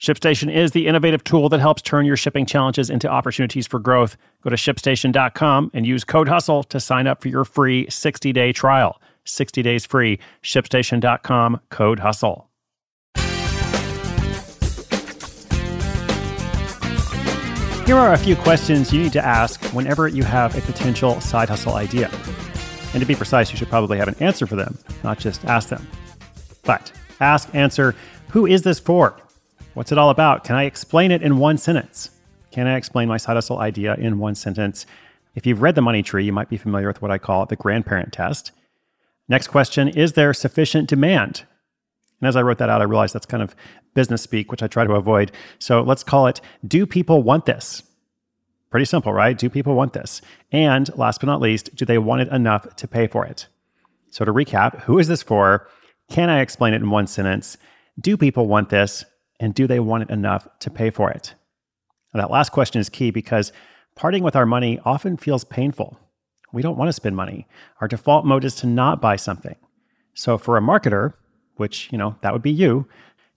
ShipStation is the innovative tool that helps turn your shipping challenges into opportunities for growth. Go to shipstation.com and use code HUSTLE to sign up for your free 60 day trial. 60 days free. ShipStation.com, code HUSTLE. Here are a few questions you need to ask whenever you have a potential side hustle idea. And to be precise, you should probably have an answer for them, not just ask them. But ask, answer, who is this for? What's it all about? Can I explain it in one sentence? Can I explain my side hustle idea in one sentence? If you've read The Money Tree, you might be familiar with what I call the grandparent test. Next question Is there sufficient demand? And as I wrote that out, I realized that's kind of business speak, which I try to avoid. So let's call it Do people want this? Pretty simple, right? Do people want this? And last but not least, do they want it enough to pay for it? So to recap, who is this for? Can I explain it in one sentence? Do people want this? And do they want it enough to pay for it? That last question is key because parting with our money often feels painful. We don't want to spend money. Our default mode is to not buy something. So for a marketer, which, you know, that would be you,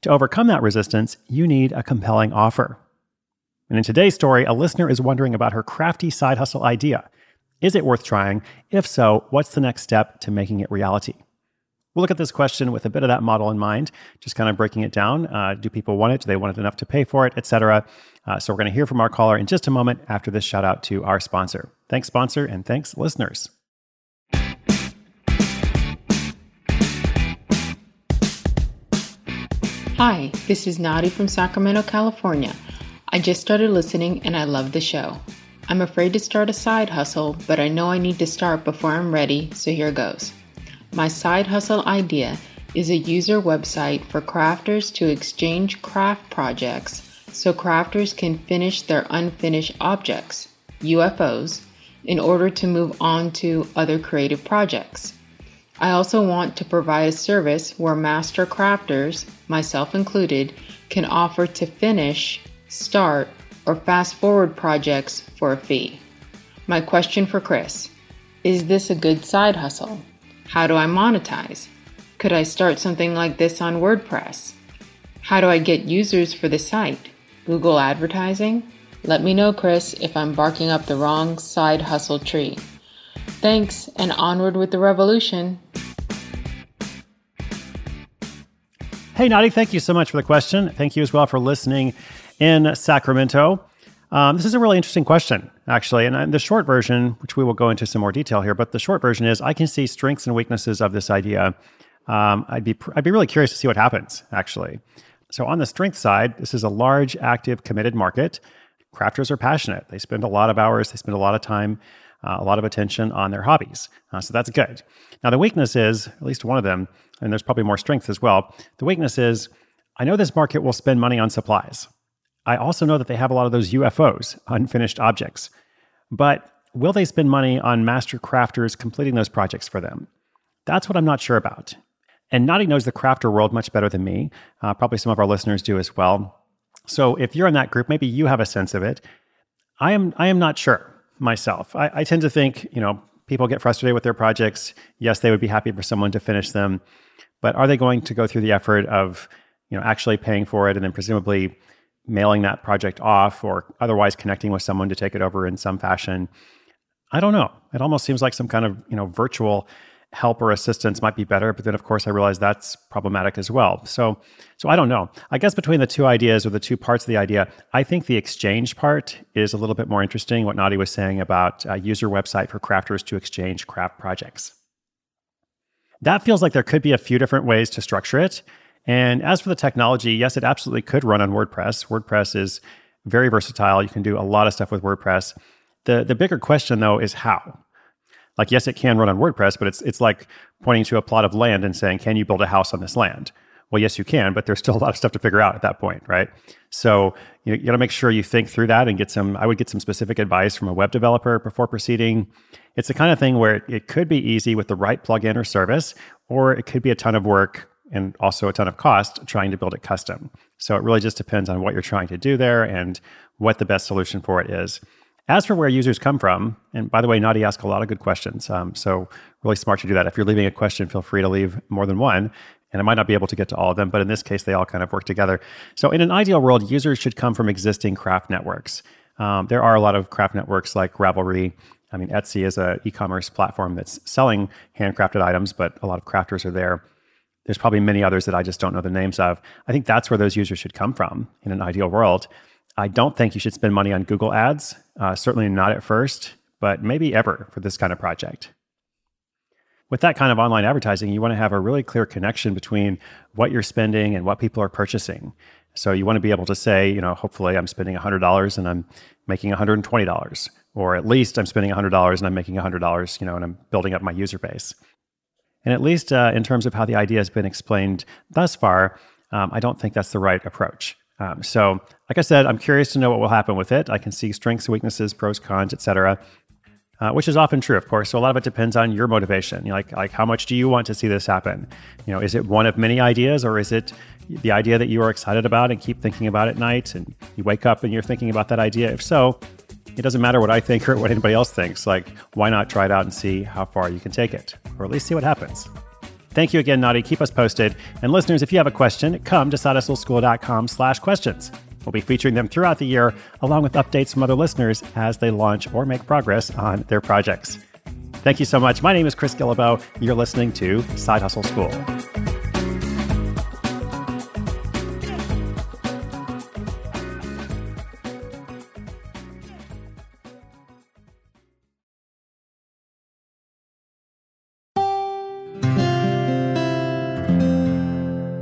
to overcome that resistance, you need a compelling offer. And in today's story, a listener is wondering about her crafty side hustle idea. Is it worth trying? If so, what's the next step to making it reality? We'll look at this question with a bit of that model in mind, just kind of breaking it down. Uh, do people want it? Do they want it enough to pay for it, etc. Uh, so we're going to hear from our caller in just a moment after this shout out to our sponsor. Thanks, sponsor, and thanks, listeners. Hi, this is Nadi from Sacramento, California. I just started listening and I love the show. I'm afraid to start a side hustle, but I know I need to start before I'm ready, so here goes. My side hustle idea is a user website for crafters to exchange craft projects so crafters can finish their unfinished objects, UFOs, in order to move on to other creative projects. I also want to provide a service where master crafters, myself included, can offer to finish, start, or fast forward projects for a fee. My question for Chris Is this a good side hustle? How do I monetize? Could I start something like this on WordPress? How do I get users for the site? Google advertising? Let me know, Chris, if I'm barking up the wrong side hustle tree. Thanks, and onward with the revolution. Hey, Nadi, thank you so much for the question. Thank you as well for listening in Sacramento. Um, this is a really interesting question, actually. And the short version, which we will go into some more detail here, but the short version is I can see strengths and weaknesses of this idea. Um, I'd be I'd be really curious to see what happens, actually. So on the strength side, this is a large, active, committed market. Crafters are passionate. They spend a lot of hours. They spend a lot of time, uh, a lot of attention on their hobbies. Uh, so that's good. Now the weakness is, at least one of them, and there's probably more strengths as well. The weakness is, I know this market will spend money on supplies. I also know that they have a lot of those UFOs, unfinished objects. But will they spend money on master crafters completing those projects for them? That's what I'm not sure about. And Nadi knows the crafter world much better than me. Uh, probably some of our listeners do as well. So if you're in that group, maybe you have a sense of it. I am I am not sure myself. I, I tend to think, you know, people get frustrated with their projects. Yes, they would be happy for someone to finish them, but are they going to go through the effort of, you know, actually paying for it and then presumably mailing that project off or otherwise connecting with someone to take it over in some fashion. I don't know. It almost seems like some kind of, you know, virtual help or assistance might be better, but then of course I realize that's problematic as well. So so I don't know. I guess between the two ideas or the two parts of the idea, I think the exchange part is a little bit more interesting what Nadi was saying about a user website for crafters to exchange craft projects. That feels like there could be a few different ways to structure it. And as for the technology, yes, it absolutely could run on WordPress. WordPress is very versatile. You can do a lot of stuff with WordPress. The the bigger question though is how. Like yes, it can run on WordPress, but it's it's like pointing to a plot of land and saying, "Can you build a house on this land?" Well, yes, you can, but there's still a lot of stuff to figure out at that point, right? So you, you got to make sure you think through that and get some. I would get some specific advice from a web developer before proceeding. It's the kind of thing where it, it could be easy with the right plugin or service, or it could be a ton of work and also a ton of cost trying to build it custom. So it really just depends on what you're trying to do there and what the best solution for it is. As for where users come from, and by the way, Nadi asked a lot of good questions. Um, so really smart to do that. If you're leaving a question, feel free to leave more than one. And I might not be able to get to all of them, but in this case, they all kind of work together. So in an ideal world, users should come from existing craft networks. Um, there are a lot of craft networks like Ravelry. I mean, Etsy is an e-commerce platform that's selling handcrafted items, but a lot of crafters are there. There's probably many others that I just don't know the names of. I think that's where those users should come from in an ideal world. I don't think you should spend money on Google ads, uh, certainly not at first, but maybe ever for this kind of project. With that kind of online advertising, you want to have a really clear connection between what you're spending and what people are purchasing. So you want to be able to say, you know, hopefully I'm spending $100 and I'm making $120, or at least I'm spending $100 and I'm making $100, you know, and I'm building up my user base. And at least uh, in terms of how the idea has been explained thus far, um, I don't think that's the right approach. Um, so, like I said, I'm curious to know what will happen with it. I can see strengths, weaknesses, pros, cons, etc. Uh, which is often true, of course. So a lot of it depends on your motivation. You know, like, like how much do you want to see this happen? You know, is it one of many ideas, or is it the idea that you are excited about and keep thinking about at night, and you wake up and you're thinking about that idea? If so, it doesn't matter what I think or what anybody else thinks. Like, why not try it out and see how far you can take it, or at least see what happens? Thank you again, Nadi. Keep us posted. And listeners, if you have a question, come to sidehustleschool.com slash questions. We'll be featuring them throughout the year, along with updates from other listeners as they launch or make progress on their projects. Thank you so much. My name is Chris Guillebeau. You're listening to Side Hustle School.